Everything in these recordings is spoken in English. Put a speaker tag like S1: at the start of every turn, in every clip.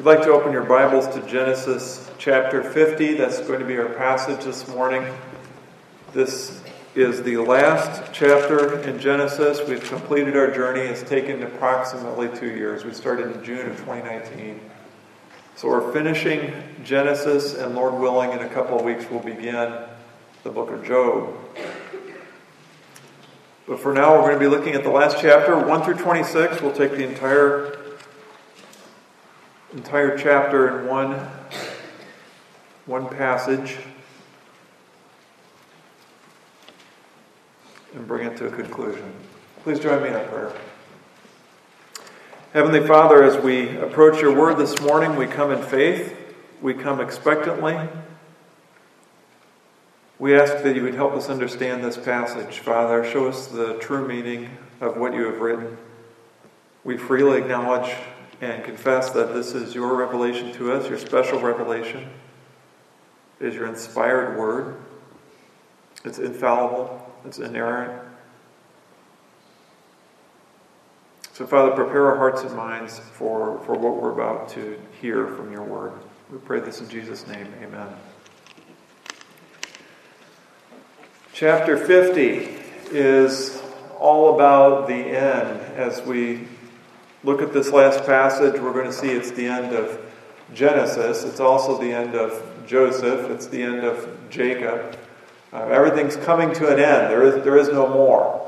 S1: you'd like to open your Bibles to Genesis chapter 50, that's going to be our passage this morning. This is the last chapter in Genesis. We've completed our journey. It's taken approximately two years. We started in June of 2019. So we're finishing Genesis, and Lord willing, in a couple of weeks, we'll begin the book of Job. But for now, we're going to be looking at the last chapter, 1 through 26. We'll take the entire entire chapter in one one passage and bring it to a conclusion. Please join me in prayer. Heavenly Father, as we approach your word this morning, we come in faith, we come expectantly. We ask that you would help us understand this passage. Father, show us the true meaning of what you have written. We freely acknowledge and confess that this is your revelation to us, your special revelation. It is your inspired word. It's infallible, it's inerrant. So, Father, prepare our hearts and minds for, for what we're about to hear from your word. We pray this in Jesus' name. Amen. Chapter 50 is all about the end. As we look at this last passage, we're going to see it's the end of Genesis. It's also the end of Joseph. It's the end of Jacob. Uh, everything's coming to an end. There is, there is no more.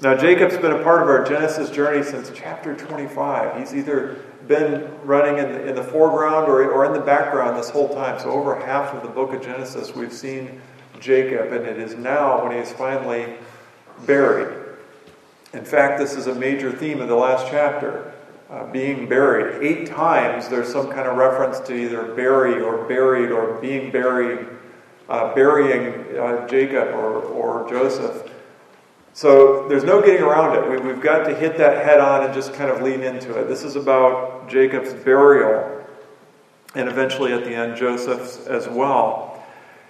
S1: Now, Jacob's been a part of our Genesis journey since chapter 25. He's either been running in the, in the foreground or, or in the background this whole time. So, over half of the book of Genesis, we've seen Jacob, and it is now when he is finally buried. In fact, this is a major theme of the last chapter uh, being buried. Eight times there's some kind of reference to either bury or buried or being buried, uh, burying uh, Jacob or, or Joseph. So there's no getting around it. We, we've got to hit that head on and just kind of lean into it. This is about Jacob's burial and eventually at the end, Joseph's as well.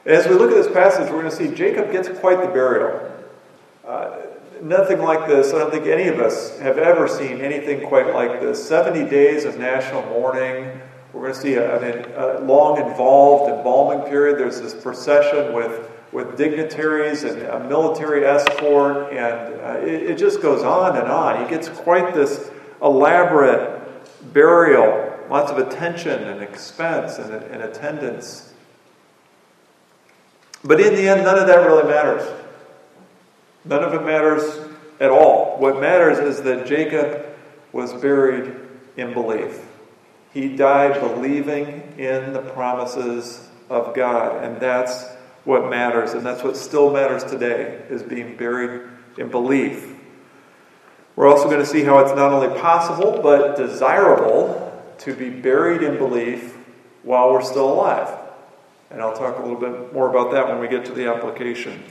S1: As we look at this passage, we're going to see Jacob gets quite the burial. Nothing like this. I don't think any of us have ever seen anything quite like this. 70 days of national mourning. We're going to see a, a long, involved embalming period. There's this procession with, with dignitaries and a military escort, and uh, it, it just goes on and on. He gets quite this elaborate burial, lots of attention and expense and, and attendance. But in the end, none of that really matters. None of it matters at all. What matters is that Jacob was buried in belief. He died believing in the promises of God, and that's what matters, and that's what still matters today is being buried in belief. We're also going to see how it's not only possible but desirable to be buried in belief while we're still alive. And I'll talk a little bit more about that when we get to the application.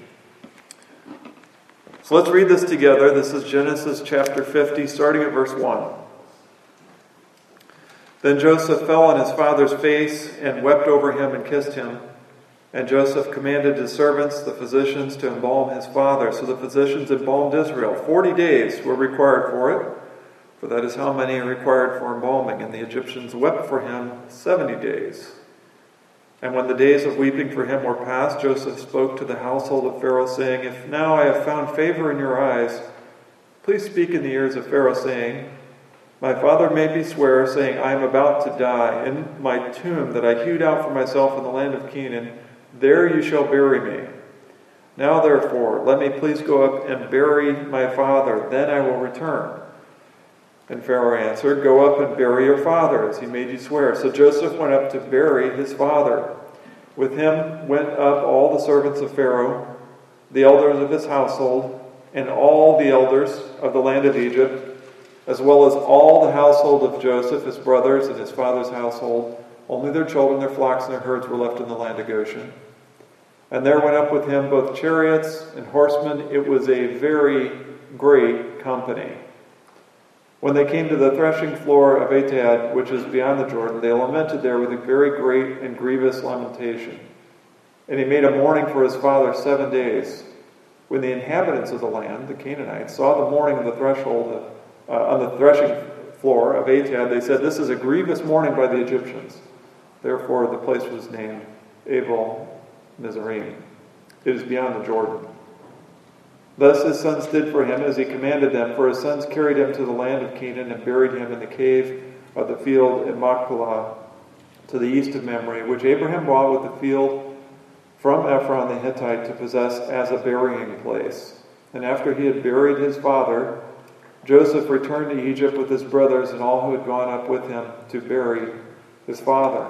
S1: So let's read this together. This is Genesis chapter 50, starting at verse 1. Then Joseph fell on his father's face and wept over him and kissed him. And Joseph commanded his servants, the physicians, to embalm his father. So the physicians embalmed Israel. Forty days were required for it, for that is how many are required for embalming. And the Egyptians wept for him seventy days. And when the days of weeping for him were past, Joseph spoke to the household of Pharaoh, saying, If now I have found favor in your eyes, please speak in the ears of Pharaoh, saying, My father made me swear, saying, I am about to die. In my tomb that I hewed out for myself in the land of Canaan, there you shall bury me. Now therefore, let me please go up and bury my father, then I will return. And Pharaoh answered, Go up and bury your father, as he made you swear. So Joseph went up to bury his father. With him went up all the servants of Pharaoh, the elders of his household, and all the elders of the land of Egypt, as well as all the household of Joseph, his brothers, and his father's household. Only their children, their flocks, and their herds were left in the land of Goshen. And there went up with him both chariots and horsemen. It was a very great company. When they came to the threshing floor of Atad, which is beyond the Jordan, they lamented there with a very great and grievous lamentation. And he made a mourning for his father seven days. When the inhabitants of the land, the Canaanites, saw the mourning of the threshold uh, on the threshing floor of Atad, they said, This is a grievous mourning by the Egyptians. Therefore, the place was named Abel Mizraim. It is beyond the Jordan. Thus his sons did for him as he commanded them, for his sons carried him to the land of Canaan and buried him in the cave of the field in Machpelah to the east of Mamre, which Abraham bought with the field from Ephron the Hittite to possess as a burying place. And after he had buried his father, Joseph returned to Egypt with his brothers and all who had gone up with him to bury his father.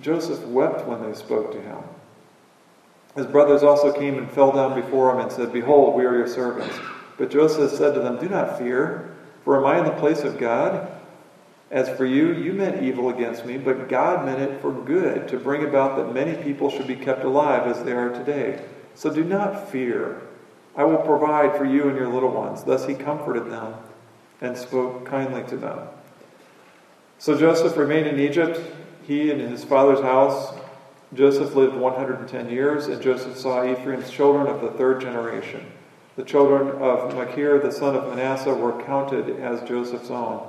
S1: Joseph wept when they spoke to him. His brothers also came and fell down before him and said, Behold, we are your servants. But Joseph said to them, Do not fear. For am I in the place of God? As for you, you meant evil against me, but God meant it for good, to bring about that many people should be kept alive as they are today. So do not fear. I will provide for you and your little ones. Thus he comforted them and spoke kindly to them. So Joseph remained in Egypt, he and his father's house. Joseph lived 110 years, and Joseph saw Ephraim's children of the third generation. The children of Machir, the son of Manasseh, were counted as Joseph's own.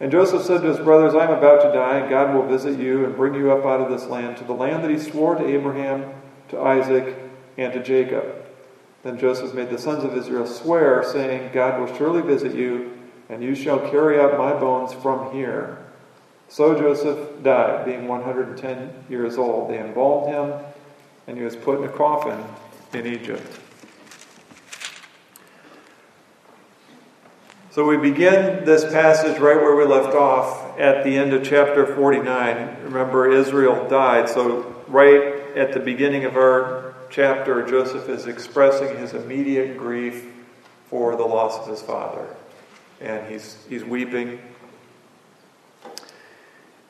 S1: And Joseph said to his brothers, I am about to die, and God will visit you and bring you up out of this land to the land that he swore to Abraham, to Isaac, and to Jacob. Then Joseph made the sons of Israel swear, saying, God will surely visit you, and you shall carry out my bones from here. So Joseph died, being 110 years old. They embalmed him, and he was put in a coffin in Egypt. So we begin this passage right where we left off at the end of chapter 49. Remember, Israel died. So, right at the beginning of our chapter, Joseph is expressing his immediate grief for the loss of his father. And he's, he's weeping.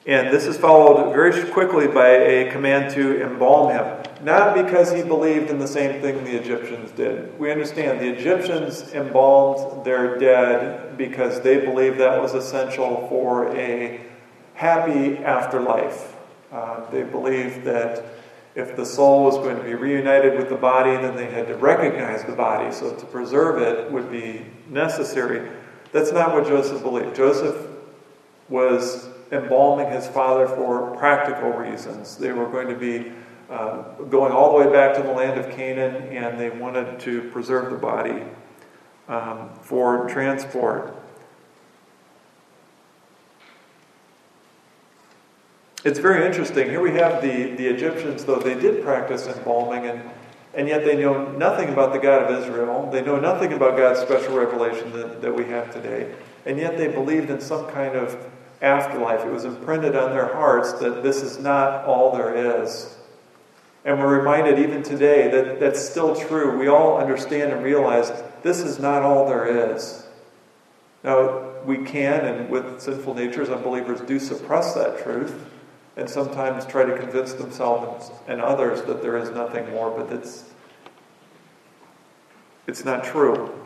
S1: And this is followed very quickly by a command to embalm him. Not because he believed in the same thing the Egyptians did. We understand the Egyptians embalmed their dead because they believed that was essential for a happy afterlife. Uh, they believed that if the soul was going to be reunited with the body, then they had to recognize the body. So to preserve it would be necessary. That's not what Joseph believed. Joseph was embalming his father for practical reasons. They were going to be uh, going all the way back to the land of Canaan, and they wanted to preserve the body um, for transport. It's very interesting. Here we have the, the Egyptians, though they did practice embalming, and, and yet they know nothing about the God of Israel. They know nothing about God's special revelation that, that we have today. And yet they believed in some kind of afterlife. It was imprinted on their hearts that this is not all there is. And we're reminded even today that that's still true. We all understand and realize this is not all there is. Now, we can, and with sinful natures, unbelievers do suppress that truth and sometimes try to convince themselves and others that there is nothing more, but it's, it's not true.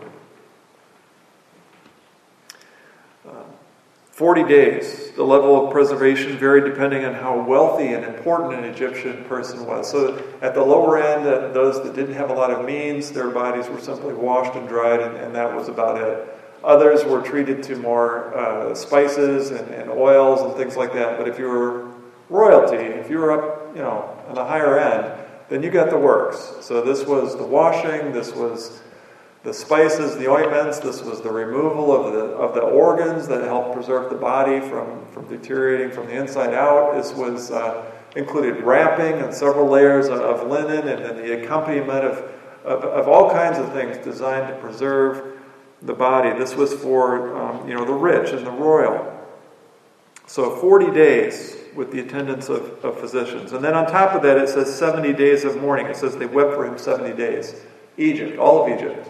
S1: 40 days. The level of preservation varied depending on how wealthy and important an Egyptian person was. So, at the lower end, uh, those that didn't have a lot of means, their bodies were simply washed and dried, and, and that was about it. Others were treated to more uh, spices and, and, oils and things like that. But if you were royalty, if you were up, you know, on the higher end, then you got the works. So this was the washing, this was the spices, the ointments. This was the removal of the, of the organs that helped preserve the body from, from deteriorating from the inside out. This was uh, included wrapping and several layers of, of linen and, then the accompaniment of, of, of, all kinds of things designed to preserve the body. This was for um, you know the rich and the royal. So 40 days with the attendance of, of physicians. And then on top of that, it says 70 days of mourning. It says they wept for him 70 days. Egypt, all of Egypt.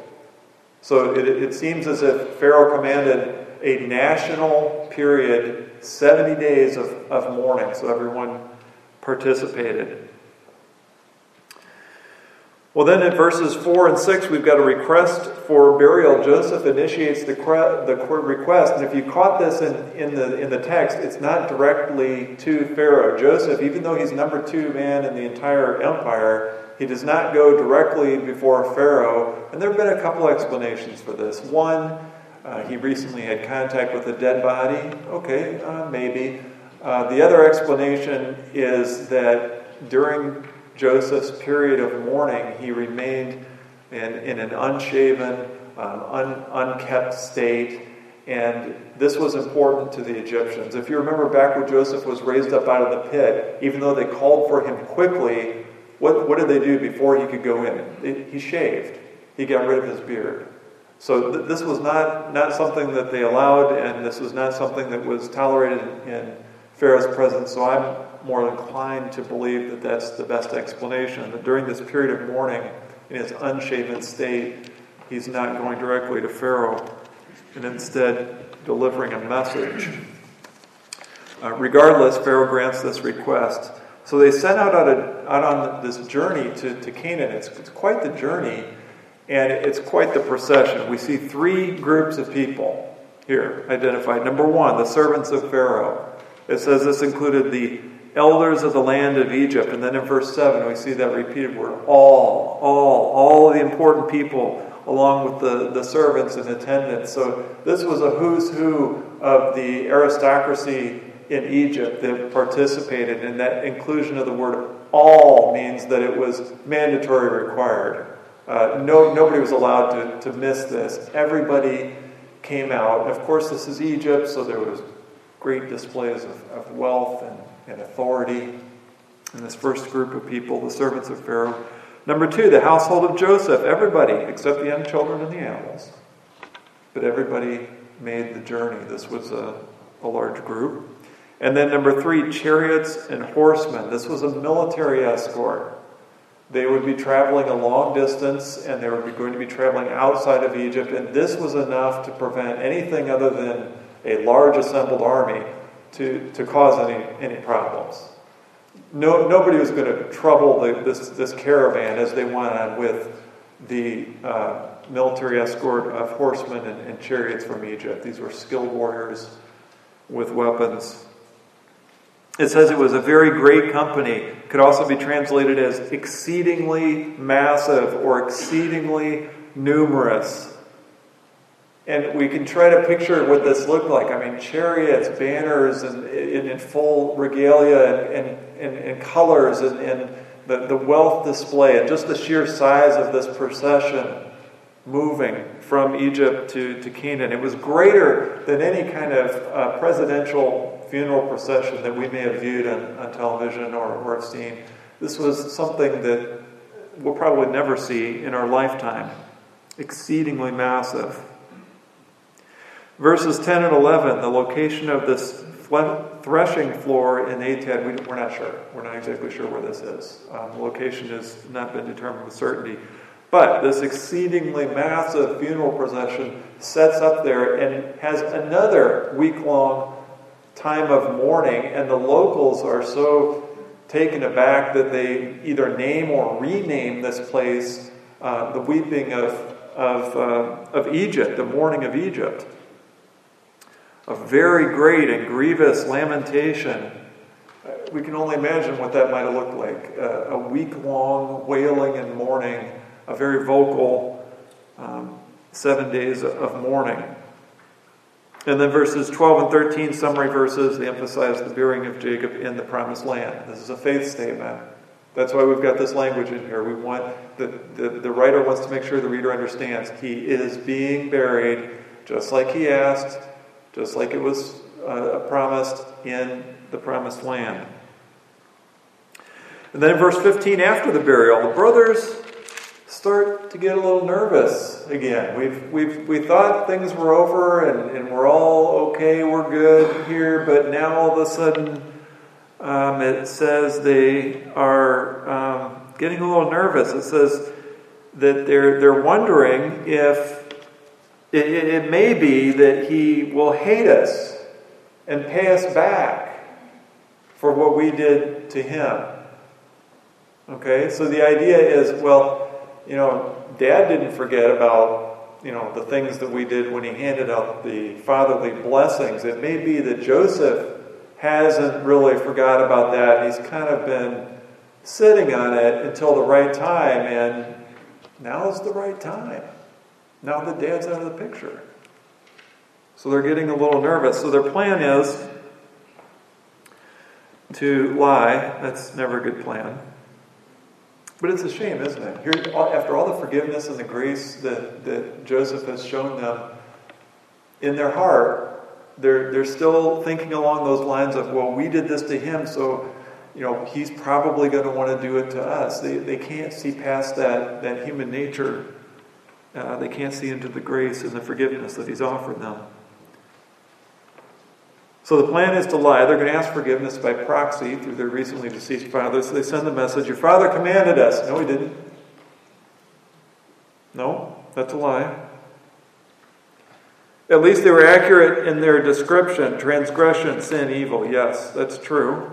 S1: So it, it seems as if Pharaoh commanded a national period, 70 days of, of mourning. So everyone participated. Well, then in verses 4 and 6, we've got a request for burial. Joseph initiates the, the request. And if you caught this in, in, the, in the text, it's not directly to Pharaoh. Joseph, even though he's number two man in the entire empire, he does not go directly before Pharaoh. And there have been a couple explanations for this. One, uh, he recently had contact with a dead body. Okay, uh, maybe. Uh, the other explanation is that during Joseph's period of mourning, he remained in, in an unshaven, um, un, unkept state. And this was important to the Egyptians. If you remember back when Joseph was raised up out of the pit, even though they called for him quickly, what, what did they do before he could go in? he shaved, he got rid of his beard. So th- this was not, not something that they allowed, and this was not something that was tolerated in, in Pharaoh's presence. So I'm more inclined to believe that that's the best explanation. That during this period of mourning, in his unshaven state, he's not going directly to Pharaoh and instead delivering a message. Uh, regardless, Pharaoh grants this request. So they set out on, a, out on this journey to, to Canaan. It's, it's quite the journey, and it's quite the procession. We see three groups of people here identified. Number one, the servants of Pharaoh. It says this included the elders of the land of Egypt. And then in verse 7, we see that repeated word all, all, all of the important people, along with the, the servants and attendants. So this was a who's who of the aristocracy in Egypt that participated. And that inclusion of the word all means that it was mandatory required. Uh, no, nobody was allowed to, to miss this. Everybody came out. Of course, this is Egypt, so there was great displays of, of wealth and and authority in this first group of people, the servants of Pharaoh. Number two, the household of Joseph. Everybody, except the young children and the animals. But everybody made the journey. This was a, a large group. And then number three, chariots and horsemen. This was a military escort. They would be traveling a long distance and they were going to be traveling outside of Egypt. And this was enough to prevent anything other than a large assembled army to, to cause any, any problems. No, nobody was going to trouble the, this, this caravan as they went on with the uh, military escort of horsemen and, and chariots from Egypt. These were skilled warriors with weapons. It says it was a very great company. Could also be translated as exceedingly massive or exceedingly numerous. And we can try to picture what this looked like. I mean, chariots, banners, and in full regalia and, and, and, colors, and, and the, the wealth display, and just the sheer size of this procession moving from Egypt to, to Canaan. It was greater than any kind of uh, presidential funeral procession that we may have viewed on, on television or, or seen. This was something that we'll probably never see in our lifetime. Exceedingly massive. Verses 10 and 11, the location of this threshing floor in Atad, we, are not sure. We're not exactly sure where this is. Um, the location has not been determined with certainty. But this exceedingly massive funeral procession sets up there and has another week long time of mourning, and the locals are so taken aback that they either name or rename this place uh, the weeping of, of, uh, of Egypt, the mourning of Egypt a very great and grievous lamentation. We can only imagine what that might have looked like a week long wailing and mourning, a very vocal um, seven days of mourning. And then verses 12 and 13, summary verses, they emphasize the burying of Jacob in the promised land. This is a faith statement. That's why we've got this language in here. We want the, the, the writer wants to make sure the reader understands he is being buried just like he asked just like it was uh, promised in the promised land. And then in verse 15, after the burial, the brothers start to get a little nervous again. We've, we've, we thought things were over and, and we're all okay, we're good here, but now all of a sudden um, it says they are um, getting a little nervous. It says that they're, they're wondering if It, it, it may be that he will hate us and pay us back for what we did to him. Okay, so the idea is well, you know, dad didn't forget about, you know, the things that we did when he handed out the fatherly blessings. It may be that Joseph hasn't really forgot about that. He's kind of been sitting on it until the right time, and now's the right time. Now the dad's out of the picture. So they're getting a little nervous. So their plan is to lie. That's never a good plan. But it's a shame, isn't it? Here, after all the forgiveness and the grace that, that Joseph has shown them in their heart, they're, they're still thinking along those lines of, well, we did this to him, so you know, he's probably going to want to do it to us. They, they can't see past that, that human nature. Uh, they can't see into the grace and the forgiveness that he's offered them. So the plan is to lie. They're going to ask forgiveness by proxy through their recently deceased father. So they send the message Your father commanded us. No, he didn't. No, that's a lie. At least they were accurate in their description transgression, sin, evil. Yes, that's true.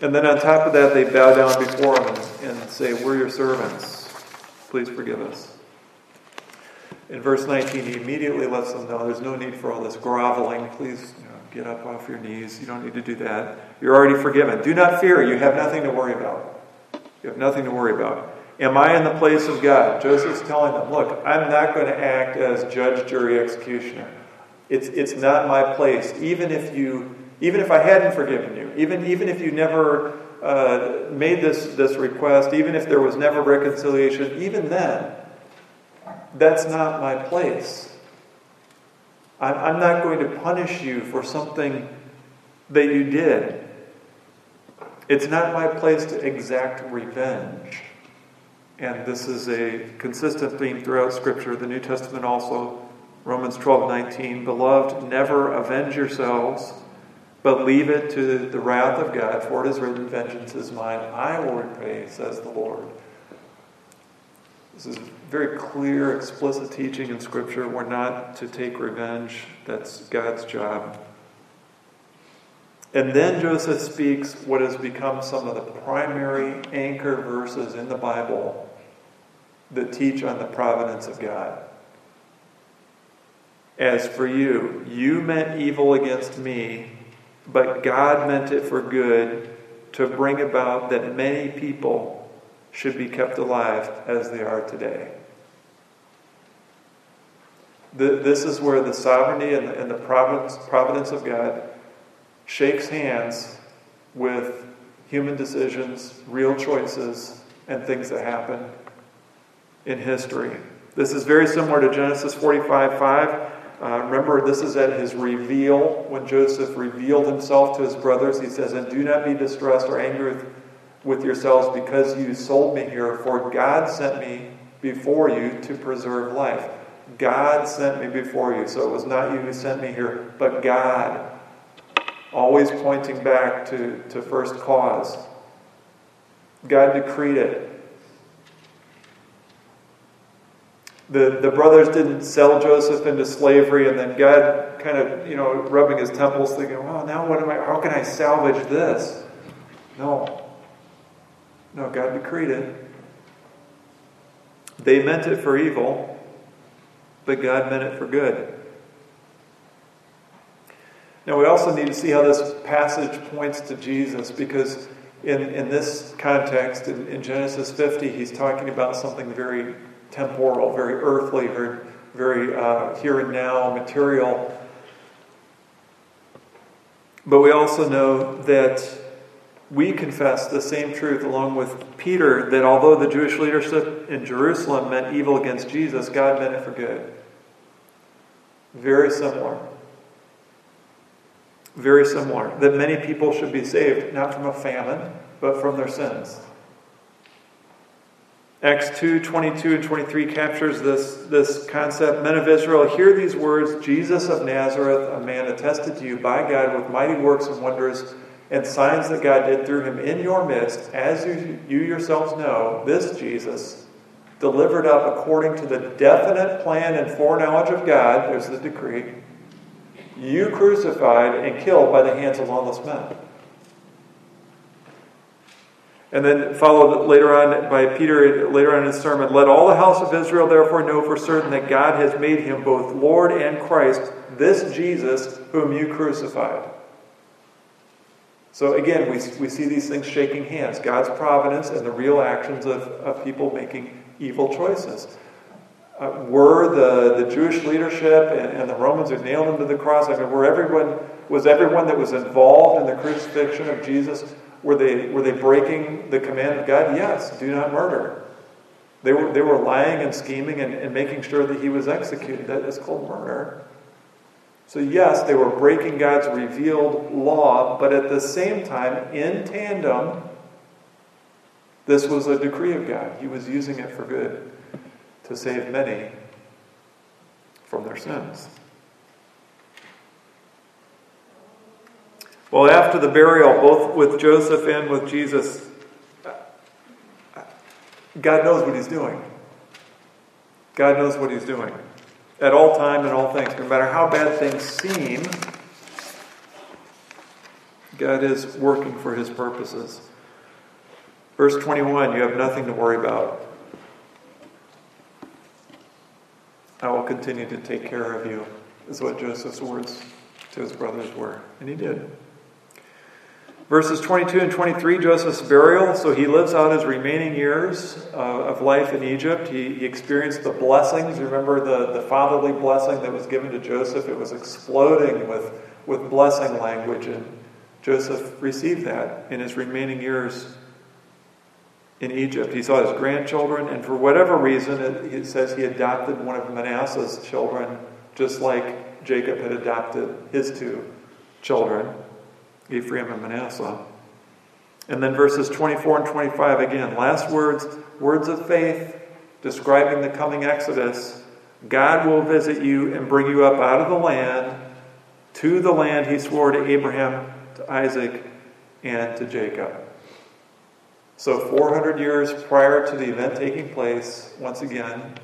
S1: And then on top of that, they bow down before him and say, We're your servants. Please forgive us. In verse 19, he immediately lets them know there's no need for all this groveling. Please you know, get up off your knees. You don't need to do that. You're already forgiven. Do not fear. You have nothing to worry about. You have nothing to worry about. Am I in the place of God? Joseph's telling them, Look, I'm not going to act as judge, jury, executioner. It's, it's not my place. Even if you, even if I hadn't forgiven you, even, even if you never uh, made this, this request, even if there was never reconciliation, even then, that's not my place. I'm not going to punish you for something that you did. It's not my place to exact revenge. And this is a consistent theme throughout Scripture, the New Testament also. Romans 12 19. Beloved, never avenge yourselves, but leave it to the wrath of God, for it is written, Vengeance is mine, I will repay, says the Lord. This is very clear, explicit teaching in Scripture. We're not to take revenge, that's God's job. And then Joseph speaks what has become some of the primary anchor verses in the Bible that teach on the providence of God. As for you, you meant evil against me, but God meant it for good to bring about that many people should be kept alive as they are today. This is where the sovereignty and the providence of God shakes hands with human decisions, real choices, and things that happen in history. This is very similar to Genesis 45 5. Uh, remember, this is at his reveal, when Joseph revealed himself to his brothers. He says, And do not be distressed or angry with with yourselves because you sold me here, for God sent me before you to preserve life. God sent me before you. So it was not you who sent me here, but God. Always pointing back to, to first cause. God decreed it. The, the brothers didn't sell Joseph into slavery and then God kind of, you know, rubbing his temples thinking, well, now what am I, how can I salvage this? No. No, God decreed it. They meant it for evil, but God meant it for good. Now, we also need to see how this passage points to Jesus because, in, in this context, in, in Genesis 50, he's talking about something very temporal, very earthly, very, very uh, here and now, material. But we also know that we confess the same truth along with Peter that although the Jewish leadership in Jerusalem meant evil against Jesus, God meant it for good. Very similar. Very similar. That many people should be saved, not from a famine, but from their sins. Acts 2 22 and 23 captures this, this concept. Men of Israel, hear these words Jesus of Nazareth, a man attested to you by God with mighty works and wonders and signs that God did through him in your midst, as you, you yourselves know, this Jesus, delivered up according to the definite plan and foreknowledge of God, there's the decree, you crucified and killed by the hands of lawless men. And then followed later on by Peter, later on in his sermon, let all the house of Israel therefore know for certain that God has made him both Lord and Christ, this Jesus whom you crucified. So again, we, we see these things shaking hands God's providence and the real actions of, of people making evil choices. Uh, were the, the Jewish leadership and, and the Romans who nailed him to the cross, I mean, were everyone, was everyone that was involved in the crucifixion of Jesus were they, were they breaking the command of God? Yes, do not murder. They were, they were lying and scheming and, and making sure that he was executed. That is called murder. So, yes, they were breaking God's revealed law, but at the same time, in tandem, this was a decree of God. He was using it for good to save many from their sins. Well, after the burial, both with Joseph and with Jesus, God knows what He's doing. God knows what He's doing. At all time and all things, no matter how bad things seem, God is working for His purposes. Verse 21 you have nothing to worry about. I will continue to take care of you, is what Joseph's words to his brothers were. And he did. Verses 22 and 23, Joseph's burial. So he lives out his remaining years uh, of life in Egypt. He, he experienced the blessings. Remember the, the fatherly blessing that was given to Joseph? It was exploding with, with blessing language, and Joseph received that in his remaining years in Egypt. He saw his grandchildren, and for whatever reason, it, it says he adopted one of Manasseh's children, just like Jacob had adopted his two children. Ephraim and Manasseh. And then verses 24 and 25 again, last words, words of faith describing the coming Exodus. God will visit you and bring you up out of the land to the land he swore to Abraham, to Isaac, and to Jacob. So, 400 years prior to the event taking place, once again,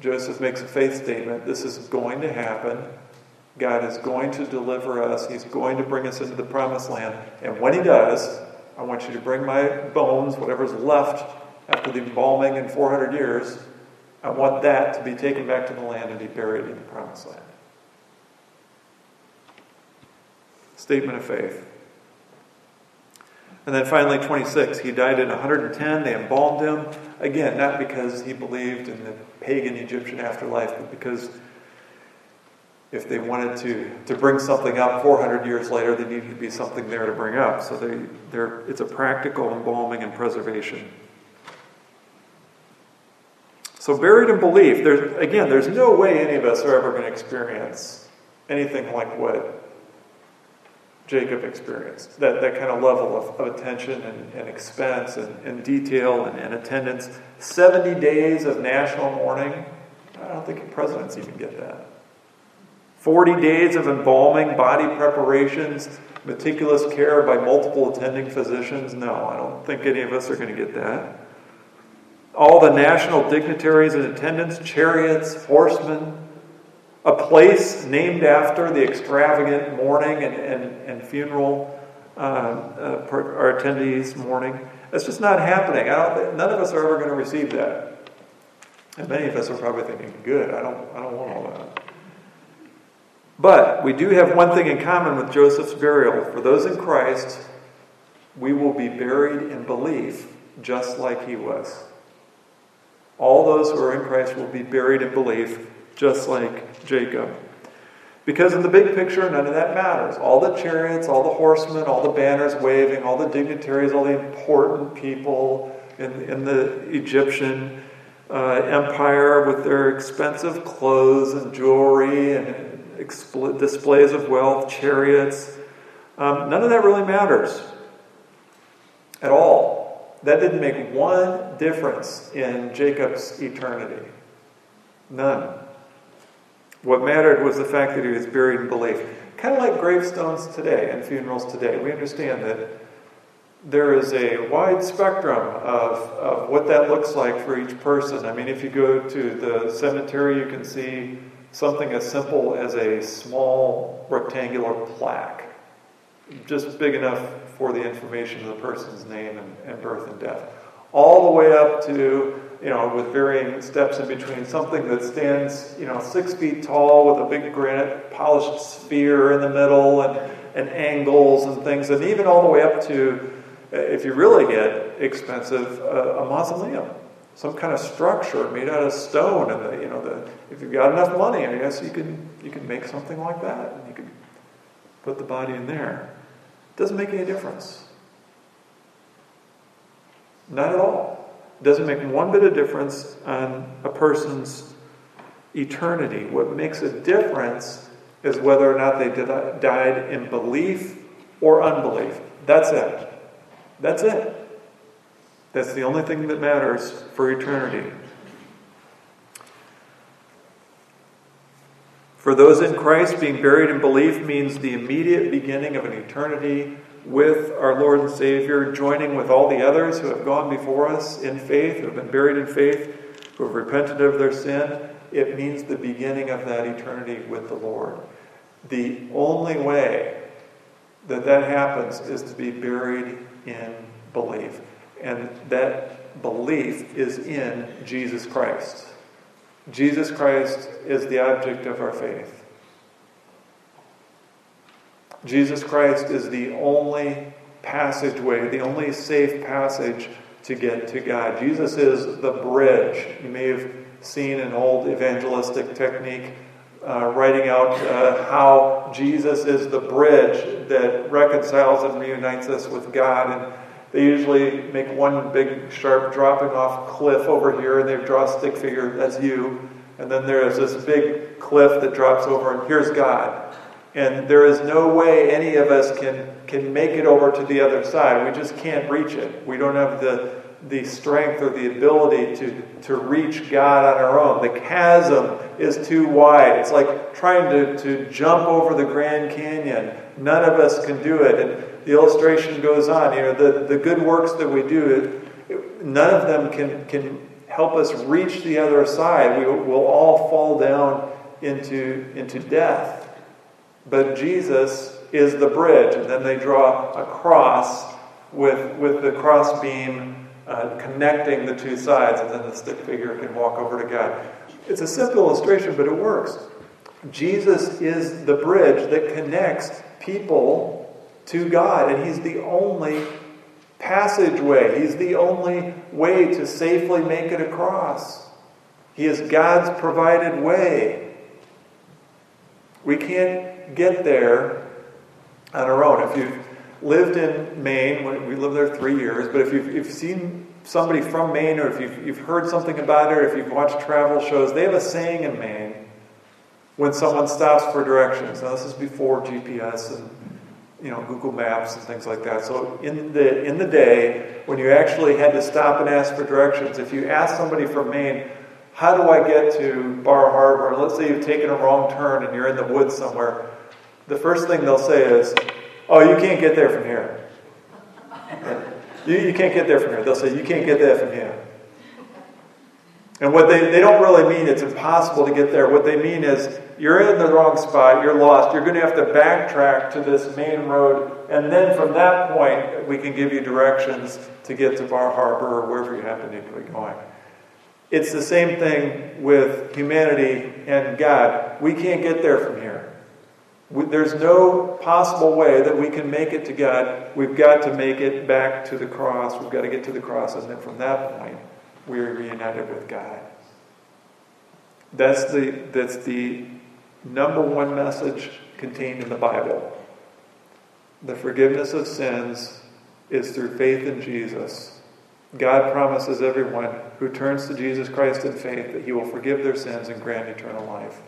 S1: Joseph makes a faith statement. This is going to happen. God is going to deliver us. He's going to bring us into the promised land. And when He does, I want you to bring my bones, whatever's left after the embalming in 400 years, I want that to be taken back to the land and be buried in the promised land. Statement of faith. And then finally, 26, he died at 110. They embalmed him. Again, not because he believed in the pagan Egyptian afterlife, but because if they wanted to, to bring something up 400 years later, there needed to be something there to bring up. So they, they're, it's a practical embalming and preservation. So, buried in belief, there's, again, there's no way any of us are ever going to experience anything like what Jacob experienced. That, that kind of level of, of attention and, and expense and, and detail and, and attendance. 70 days of national mourning. I don't think presidents even get that. 40 days of embalming, body preparations, meticulous care by multiple attending physicians. No, I don't think any of us are going to get that. All the national dignitaries in attendance, chariots, horsemen, a place named after the extravagant mourning and, and, and funeral uh, uh, our attendees' mourning. That's just not happening. none of us are ever going to receive that. And many of us are probably thinking, good, I don't, I don't want all that. But we do have one thing in common with Joseph's burial. For those in Christ, we will be buried in belief just like he was. All those who are in Christ will be buried in belief just like Jacob. Because in the big picture, none of that matters. All the chariots, all the horsemen, all the banners waving, all the dignitaries, all the important people in, in the Egyptian uh, empire with their expensive clothes and jewelry and displays of wealth, chariots. Um, none of that really matters at all. That didn't make one difference in Jacob's eternity. None. What mattered was the fact that he was buried in belief. Kind of like gravestones today and funerals today. We understand that there is a wide spectrum of, of what that looks like for each person. I mean, if you go to the cemetery, you can see something as simple as a small rectangular plaque, just big enough for the information of the person's name and, and birth and death, all the way up to you know, with varying steps in between, something that stands, you know, six feet tall with a big granite polished sphere in the middle and, and angles and things, and even all the way up to, if you really get expensive, a mausoleum, some kind of structure made out of stone, and the, you know, the, if you've got enough money, I guess you can you can make something like that, and you can put the body in there. It doesn't make any difference. Not at all It doesn't make one bit of difference on a person's eternity. What makes a difference is whether or not they died in belief or unbelief. That's it. That's it. That's the only thing that matters for eternity. For those in Christ, being buried in belief means the immediate beginning of an eternity with our Lord and Savior, joining with all the others who have gone before us in faith, who have been buried in faith, who have repented of their sin, it means the beginning of that eternity with the Lord. The only way that that happens is to be buried in belief. And that belief is in Jesus Christ. Jesus Christ is the object of our faith. Jesus Christ is the only passageway, the only safe passage to get to God. Jesus is the bridge. You may have seen an old evangelistic technique uh, writing out uh, how Jesus is the bridge that reconciles and reunites us with God. And they usually make one big, sharp dropping off cliff over here, and they draw a stick figure, that's you. And then there's this big cliff that drops over, and here's God. And there is no way any of us can, can make it over to the other side. We just can't reach it. We don't have the, the strength or the ability to, to reach God on our own. The chasm is too wide. It's like trying to, to jump over the Grand Canyon. None of us can do it. And the illustration goes on. You know, the, the good works that we do, none of them can, can help us reach the other side. We will all fall down into, into death. But Jesus is the bridge. And then they draw a cross with, with the cross beam uh, connecting the two sides, and then the stick figure can walk over to God. It's a simple illustration, but it works. Jesus is the bridge that connects people to God, and He's the only passageway. He's the only way to safely make it across. He is God's provided way. We can't get there on our own. If you've lived in Maine, we lived there three years, but if you've, you've seen somebody from Maine or if you've, you've heard something about it or if you've watched travel shows, they have a saying in Maine when someone stops for directions. Now, this is before GPS and you know Google Maps and things like that. So in the in the day when you actually had to stop and ask for directions, if you ask somebody from Maine, how do I get to Bar Harbor? Let's say you've taken a wrong turn and you're in the woods somewhere the first thing they'll say is, Oh, you can't get there from here. You, you can't get there from here. They'll say, You can't get there from here. And what they, they don't really mean it's impossible to get there. What they mean is you're in the wrong spot, you're lost, you're going to have to backtrack to this main road, and then from that point, we can give you directions to get to Bar Harbor or wherever you happen to be going. It's the same thing with humanity and God. We can't get there from here. We, there's no possible way that we can make it to God. We've got to make it back to the cross. We've got to get to the cross, and then from that point, we're reunited with God. That's the, that's the number one message contained in the Bible. The forgiveness of sins is through faith in Jesus. God promises everyone who turns to Jesus Christ in faith that he will forgive their sins and grant eternal life.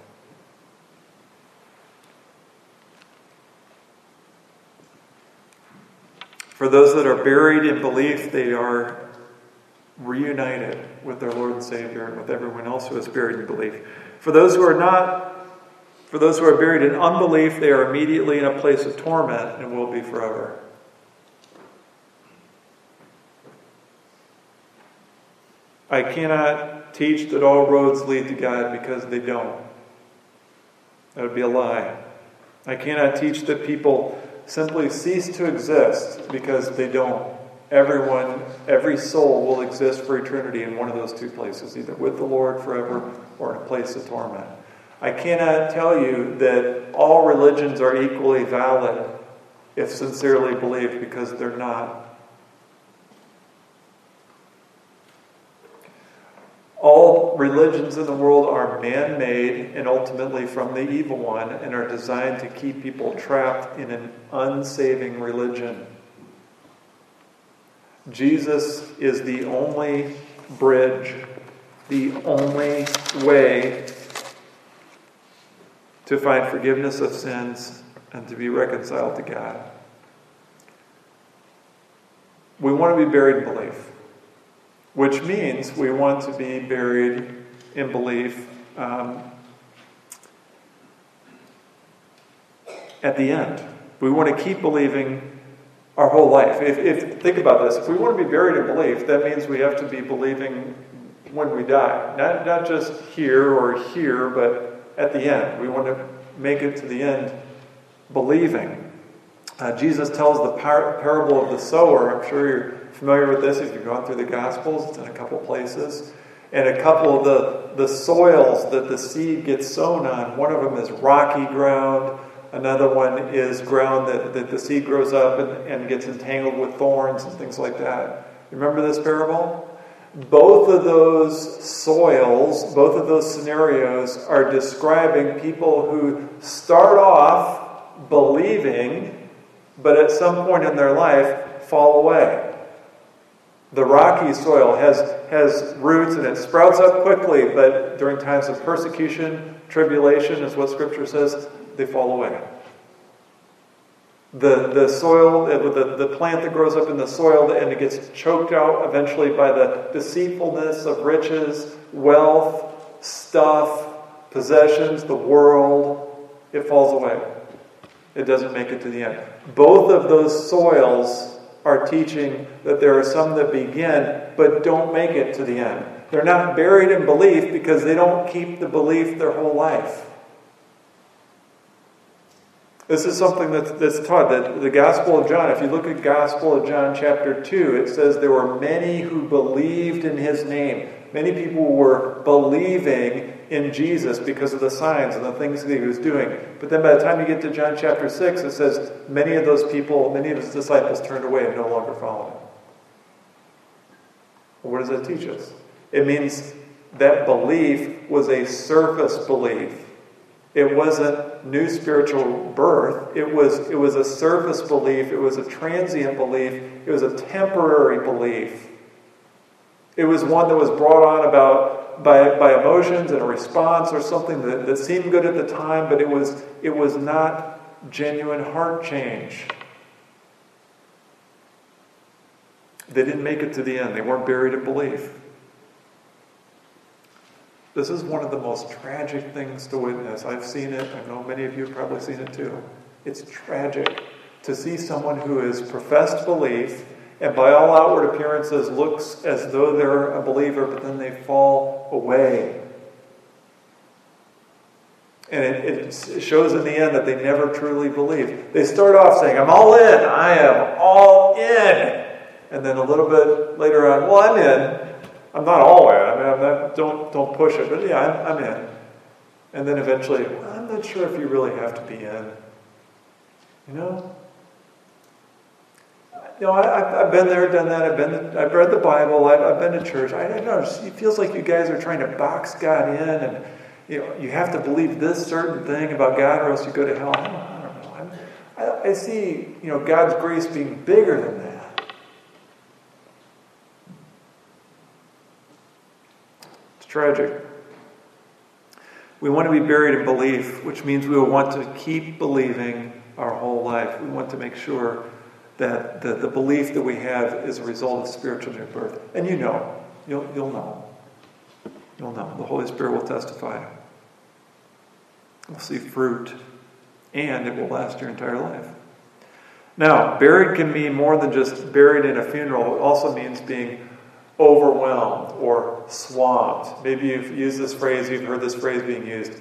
S1: For those that are buried in belief, they are reunited with their Lord and Savior and with everyone else who is buried in belief. For those who are not, for those who are buried in unbelief, they are immediately in a place of torment and will be forever. I cannot teach that all roads lead to God because they don't. That would be a lie. I cannot teach that people simply cease to exist because they don't. Everyone, every soul will exist for eternity in one of those two places, either with the Lord forever or in a place of torment. I cannot tell you that all religions are equally valid if sincerely believed because they're not. All religions in the world are man made and ultimately from the evil one and are designed to keep people trapped in an unsaving religion. Jesus is the only bridge, the only way to find forgiveness of sins and to be reconciled to God. We want to be buried in belief which means we want to be buried in belief um, at the end. We want to keep believing our whole life. If, if think about this, if we want to be buried in belief, that means we have to be believing when we die, not not just here or here, but at the end. We want to make it to the end believing. Uh, Jesus tells the par- parable of the sower. I'm sure you're familiar with this if you've gone through the Gospels. It's in a couple places. And a couple of the, the soils that the seed gets sown on, one of them is rocky ground, another one is ground that, that the seed grows up and, and gets entangled with thorns and things like that. Remember this parable? Both of those soils, both of those scenarios are describing people who start off believing, but at some point in their life fall away. The rocky soil has, has roots and it sprouts up quickly, but during times of persecution, tribulation, is what Scripture says, they fall away. The, the soil, uh, the, the plant that grows up in the soil and it gets choked out eventually by the deceitfulness of riches, wealth, stuff, possessions, the world, it falls away. It doesn't make it to the end. Both of those soils are teaching that there are some that begin but don't make it to the end. They're not buried in belief because they don't keep the belief their whole life. This is something that's, that's taught that the Gospel of John, if you look at Gospel of John chapter 2, it says there were many who believed in his name. Many people were believing in Jesus because of the signs and the things that he was doing. But then by the time you get to John chapter 6, it says many of those people, many of his disciples turned away and no longer followed him. What does that teach us? It means that belief was a surface belief. It wasn't new spiritual birth. It was, it was a surface belief. It was a transient belief. It was a temporary belief. It was one that was brought on about by, by emotions and a response or something that, that seemed good at the time, but it was, it was not genuine heart change. They didn't make it to the end, they weren't buried in belief. This is one of the most tragic things to witness. I've seen it. I know many of you have probably seen it too. It's tragic to see someone who has professed belief and by all outward appearances looks as though they're a believer, but then they fall away. And it, it, shows in the end that they never truly believe. They start off saying, I'm all in, I am all in. And then a little bit later on, well, I'm in. I'm not all in. I mean, I'm not, don't, don't push it, but yeah, I'm, I'm in. And then eventually, well, I'm not sure if you really have to be in. You know? you know, I, have been there, done that. I've been, I've read the Bible. I've, I've been to church. I don't know. It feels like you guys are trying to box God in, and you know, you have to believe this certain thing about God, or else you go to hell. I don't, I don't know. I, I see, you know, God's grace being bigger than that. It's tragic. We want to be buried in belief, which means we will want to keep believing our whole life. We want to make sure that the, the belief that we have is a result of spiritual new birth. And you know, you'll, you'll know. You'll know. The Holy Spirit will testify. You'll see fruit, and it will last your entire life. Now, buried can mean more than just buried in a funeral. It also means being overwhelmed or swamped. Maybe you've used this phrase, you've heard this phrase being used.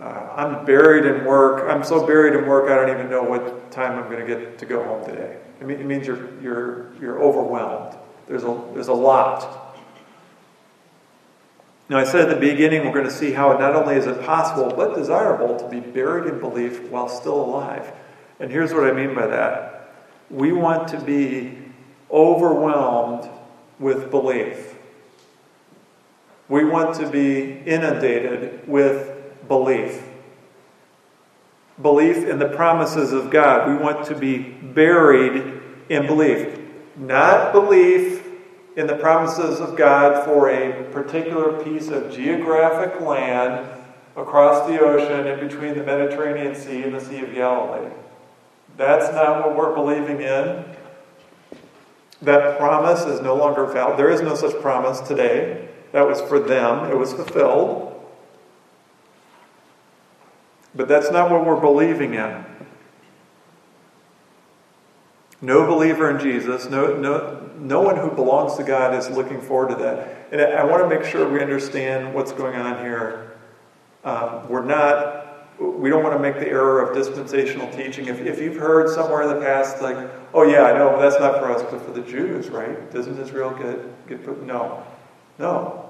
S1: Uh, I'm buried in work. I'm so buried in work, I don't even know what time I'm going to get to go home today. It, mean, it means you're, you're, you're overwhelmed. There's a, there's a lot. Now, I said at the beginning, we're going to see how not only is it possible, but desirable to be buried in belief while still alive. And here's what I mean by that we want to be overwhelmed with belief. We want to be inundated with belief. Belief in the promises of God. We want to be buried in belief. Not belief in the promises of God for a particular piece of geographic land across the ocean in between the Mediterranean Sea and the Sea of Galilee. That's not what we're believing in. That promise is no longer valid. There is no such promise today. That was for them, it was fulfilled. But that's not what we're believing in. No believer in Jesus, no, no, no one who belongs to God is looking forward to that. And I want to make sure we understand what's going on here. Um, we're not we don't want to make the error of dispensational teaching. If, if you've heard somewhere in the past, like, oh yeah, I know, but that's not for us, but for the Jews, right? Doesn't Israel get, get put? No. No.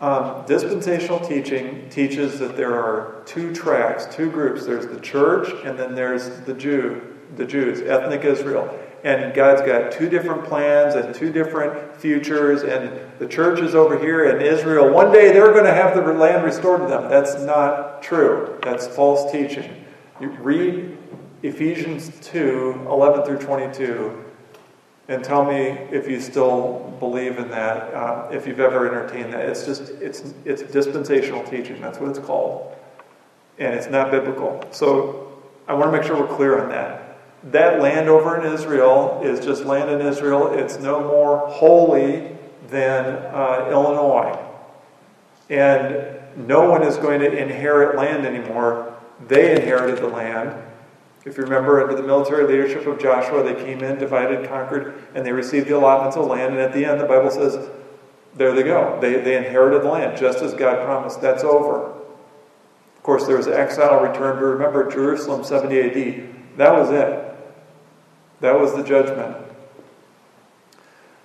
S1: Um, dispensational teaching teaches that there are two tracks, two groups. There's the church, and then there's the Jew, the Jews, ethnic Israel. And God's got two different plans and two different futures, and the church is over here, and Israel, one day they're going to have the land restored to them. That's not true. That's false teaching. You read Ephesians 2 11 through 22 and tell me if you still believe in that, uh, if you've ever entertained that. It's just, it's, it's dispensational teaching. That's what it's called. And it's not biblical. So I want to make sure we're clear on that. That land over in Israel is just land in Israel. It's no more holy than uh, Illinois. And no one is going to inherit land anymore. They inherited the land. If you remember, under the military leadership of Joshua, they came in, divided, conquered, and they received the allotments of land. And at the end, the Bible says, there they go. They, they inherited the land, just as God promised. That's over. Of course, there was exile return, but remember, Jerusalem, 70 AD, that was it. That was the judgment.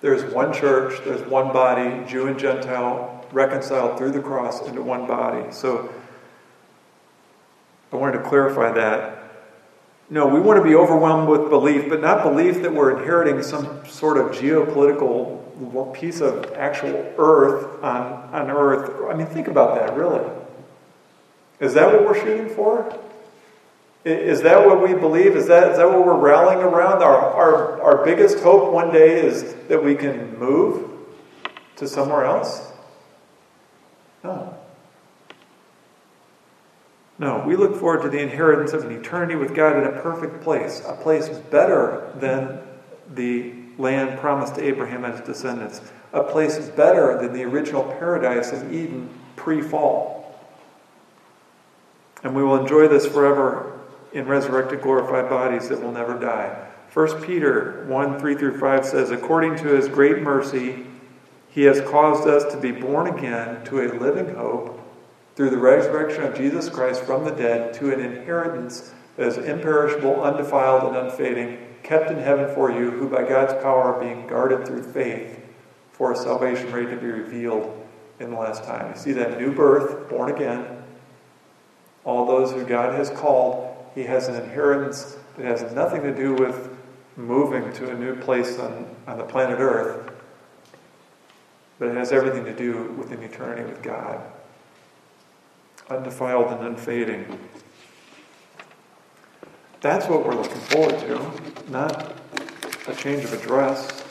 S1: There's one church, there's one body, Jew and Gentile, reconciled through the cross into one body. So I wanted to clarify that. No, we want to be overwhelmed with belief, but not belief that we're inheriting some sort of geopolitical piece of actual earth on, on earth. I mean, think about that, really. Is that what we're shooting for? Is that what we believe? Is that, is that what we're rallying around? Our, our, our biggest hope one day is that we can move to somewhere else? No. No, we look forward to the inheritance of an eternity with God in a perfect place, a place better than the land promised to Abraham and his descendants, a place better than the original paradise in Eden pre fall. And we will enjoy this forever in resurrected, glorified bodies that will never die. 1 Peter 1 3 through 5 says, According to his great mercy, he has caused us to be born again to a living hope through the resurrection of Jesus Christ from the dead to an inheritance that is imperishable, undefiled, and unfading, kept in heaven for you, who by God's power are being guarded through faith for a salvation ready to be revealed in the last time. You see that new birth, born again, all those who God has called, He has an inheritance that has nothing to do with moving to a new place on, on the planet Earth, but it has everything to do with an eternity with God undefiled and unfading. That's what we're looking forward to, not a change of address.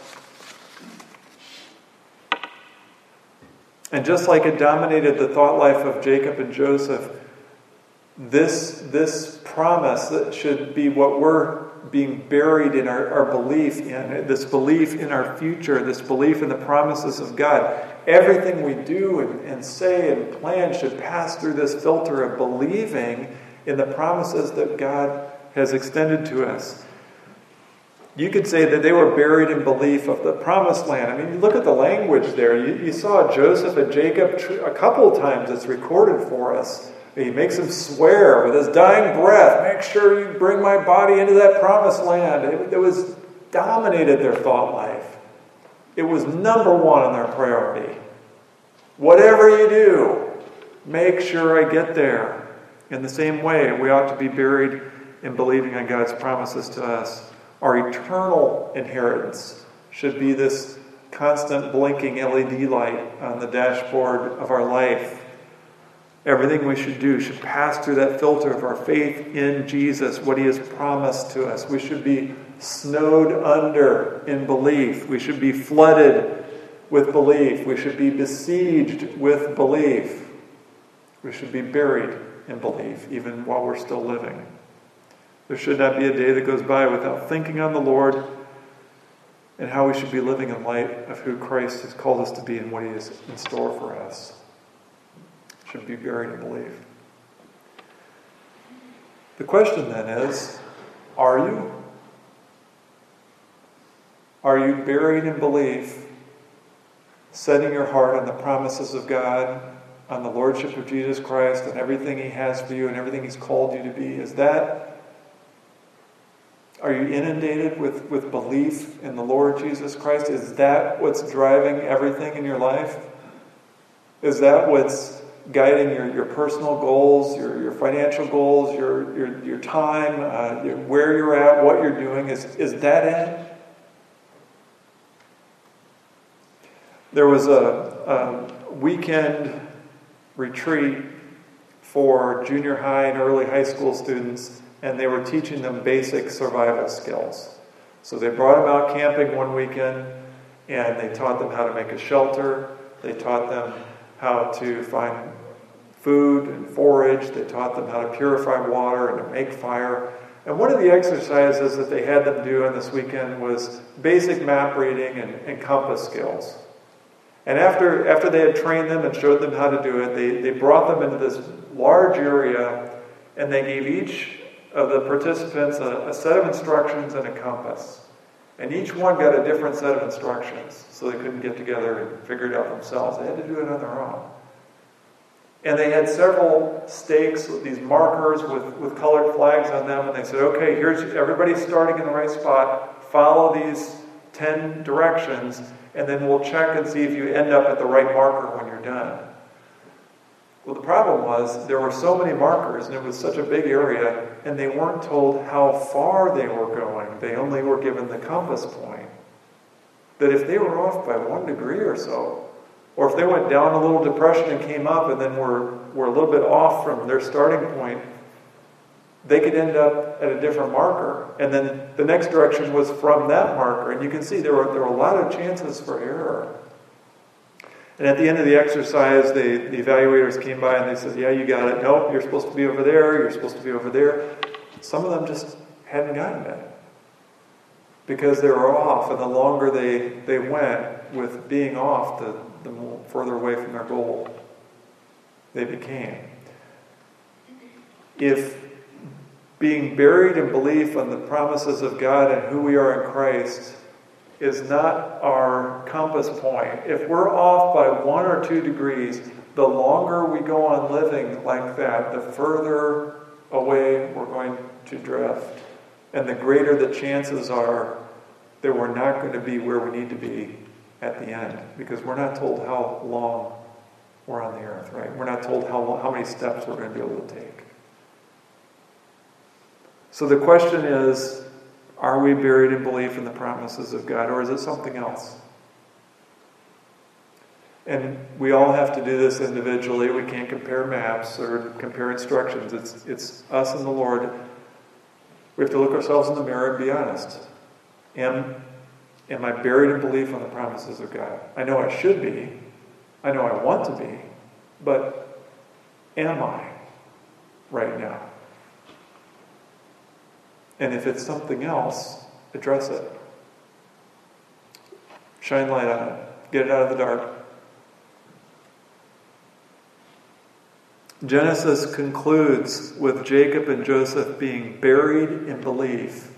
S1: And just like it dominated the thought life of Jacob and Joseph, this, this promise that should be what we're being buried in our, our belief in, this belief in our future, this belief in the promises of God. Everything we do and, and say and plan should pass through this filter of believing in the promises that God has extended to us. You could say that they were buried in belief of the promised land. I mean, you look at the language there. You, you saw Joseph and Jacob a couple times, it's recorded for us. He makes them swear with his dying breath make sure you bring my body into that promised land. It, it was dominated their thought life, it was number one on their priority. Whatever you do, make sure I get there. In the same way, we ought to be buried in believing on God's promises to us. Our eternal inheritance should be this constant blinking LED light on the dashboard of our life. Everything we should do should pass through that filter of our faith in Jesus, what He has promised to us. We should be snowed under in belief. We should be flooded with belief. We should be besieged with belief. We should be buried in belief, even while we're still living. There should not be a day that goes by without thinking on the Lord and how we should be living in light of who Christ has called us to be and what He has in store for us. Should be buried in belief. The question then is are you? Are you buried in belief, setting your heart on the promises of God, on the Lordship of Jesus Christ, and everything He has for you and everything He's called you to be? Is that are you inundated with, with belief in the Lord Jesus Christ? Is that what's driving everything in your life? Is that what's guiding your, your personal goals, your, your financial goals, your, your, your time, uh, your, where you're at, what you're doing? Is, is that it? There was a, a weekend retreat for junior high and early high school students, and they were teaching them basic survival skills. So they brought them out camping one weekend, and they taught them how to make a shelter. They taught them how to find food and forage. They taught them how to purify water and to make fire. And one of the exercises that they had them do on this weekend was basic map reading and, and compass skills. And after, after they had trained them and showed them how to do it, they, they brought them into this large area and they gave each of the participants a, a set of instructions and a compass. And each one got a different set of instructions, so they couldn't get together and figure it out themselves. They had to do it on their own. And they had several stakes, with these markers with, with colored flags on them, and they said, okay, here's everybody starting in the right spot. Follow these 10 directions, and then we'll check and see if you end up at the right marker when you're done. Well, the problem was there were so many markers, and it was such a big area, and they weren't told how far they were going. They only were given the compass point. That if they were off by one degree or so, or if they went down a little depression and came up and then were, were a little bit off from their starting point, they could end up at a different marker. And then the next direction was from that marker. And you can see there were, there were a lot of chances for error. And at the end of the exercise, they, the evaluators came by and they said, Yeah, you got it. Nope, you're supposed to be over there. You're supposed to be over there. Some of them just hadn't gotten it because they were off. And the longer they, they went with being off, the, the more further away from their goal they became. If being buried in belief on the promises of God and who we are in Christ is not our compass point. If we're off by one or two degrees, the longer we go on living like that, the further away we're going to drift. And the greater the chances are that we're not going to be where we need to be at the end. Because we're not told how long we're on the earth, right? We're not told how, how many steps we're going to be able to take. So the question is are we buried in belief in the promises of God, or is it something else? And we all have to do this individually. We can't compare maps or compare instructions. It's, it's us and the Lord. We have to look ourselves in the mirror and be honest. Am, am I buried in belief on the promises of God? I know I should be. I know I want to be. But am I right now? And if it's something else, address it. Shine light on it. Get it out of the dark. Genesis concludes with Jacob and Joseph being buried in belief,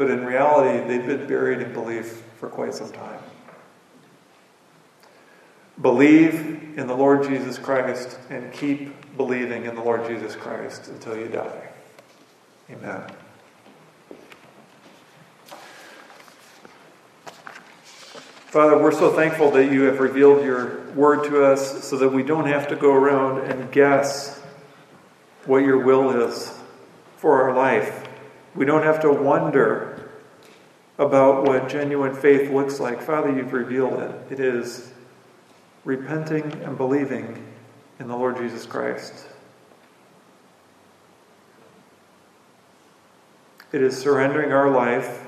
S1: but in reality, they've been buried in belief for quite some time. Believe in the Lord Jesus Christ and keep believing in the Lord Jesus Christ until you die. Amen. Father, we're so thankful that you have revealed your word to us so that we don't have to go around and guess what your will is for our life. We don't have to wonder about what genuine faith looks like. Father, you've revealed it. It is repenting and believing in the Lord Jesus Christ. It is surrendering our life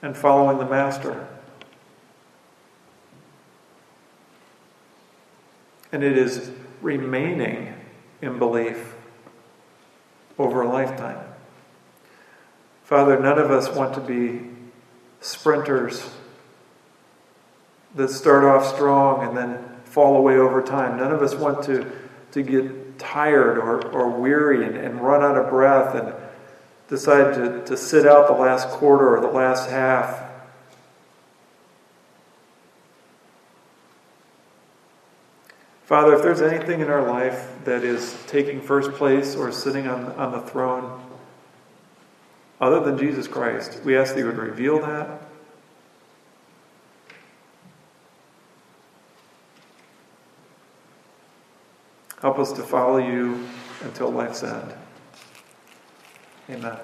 S1: and following the Master. And it is remaining in belief over a lifetime. Father, none of us want to be sprinters that start off strong and then fall away over time. None of us want to, to get tired or, or weary and, and run out of breath and decide to, to sit out the last quarter or the last half Father, if there's anything in our life that is taking first place or sitting on, on the throne other than Jesus Christ, we ask that you would reveal that. Help us to follow you until life's end. Amen.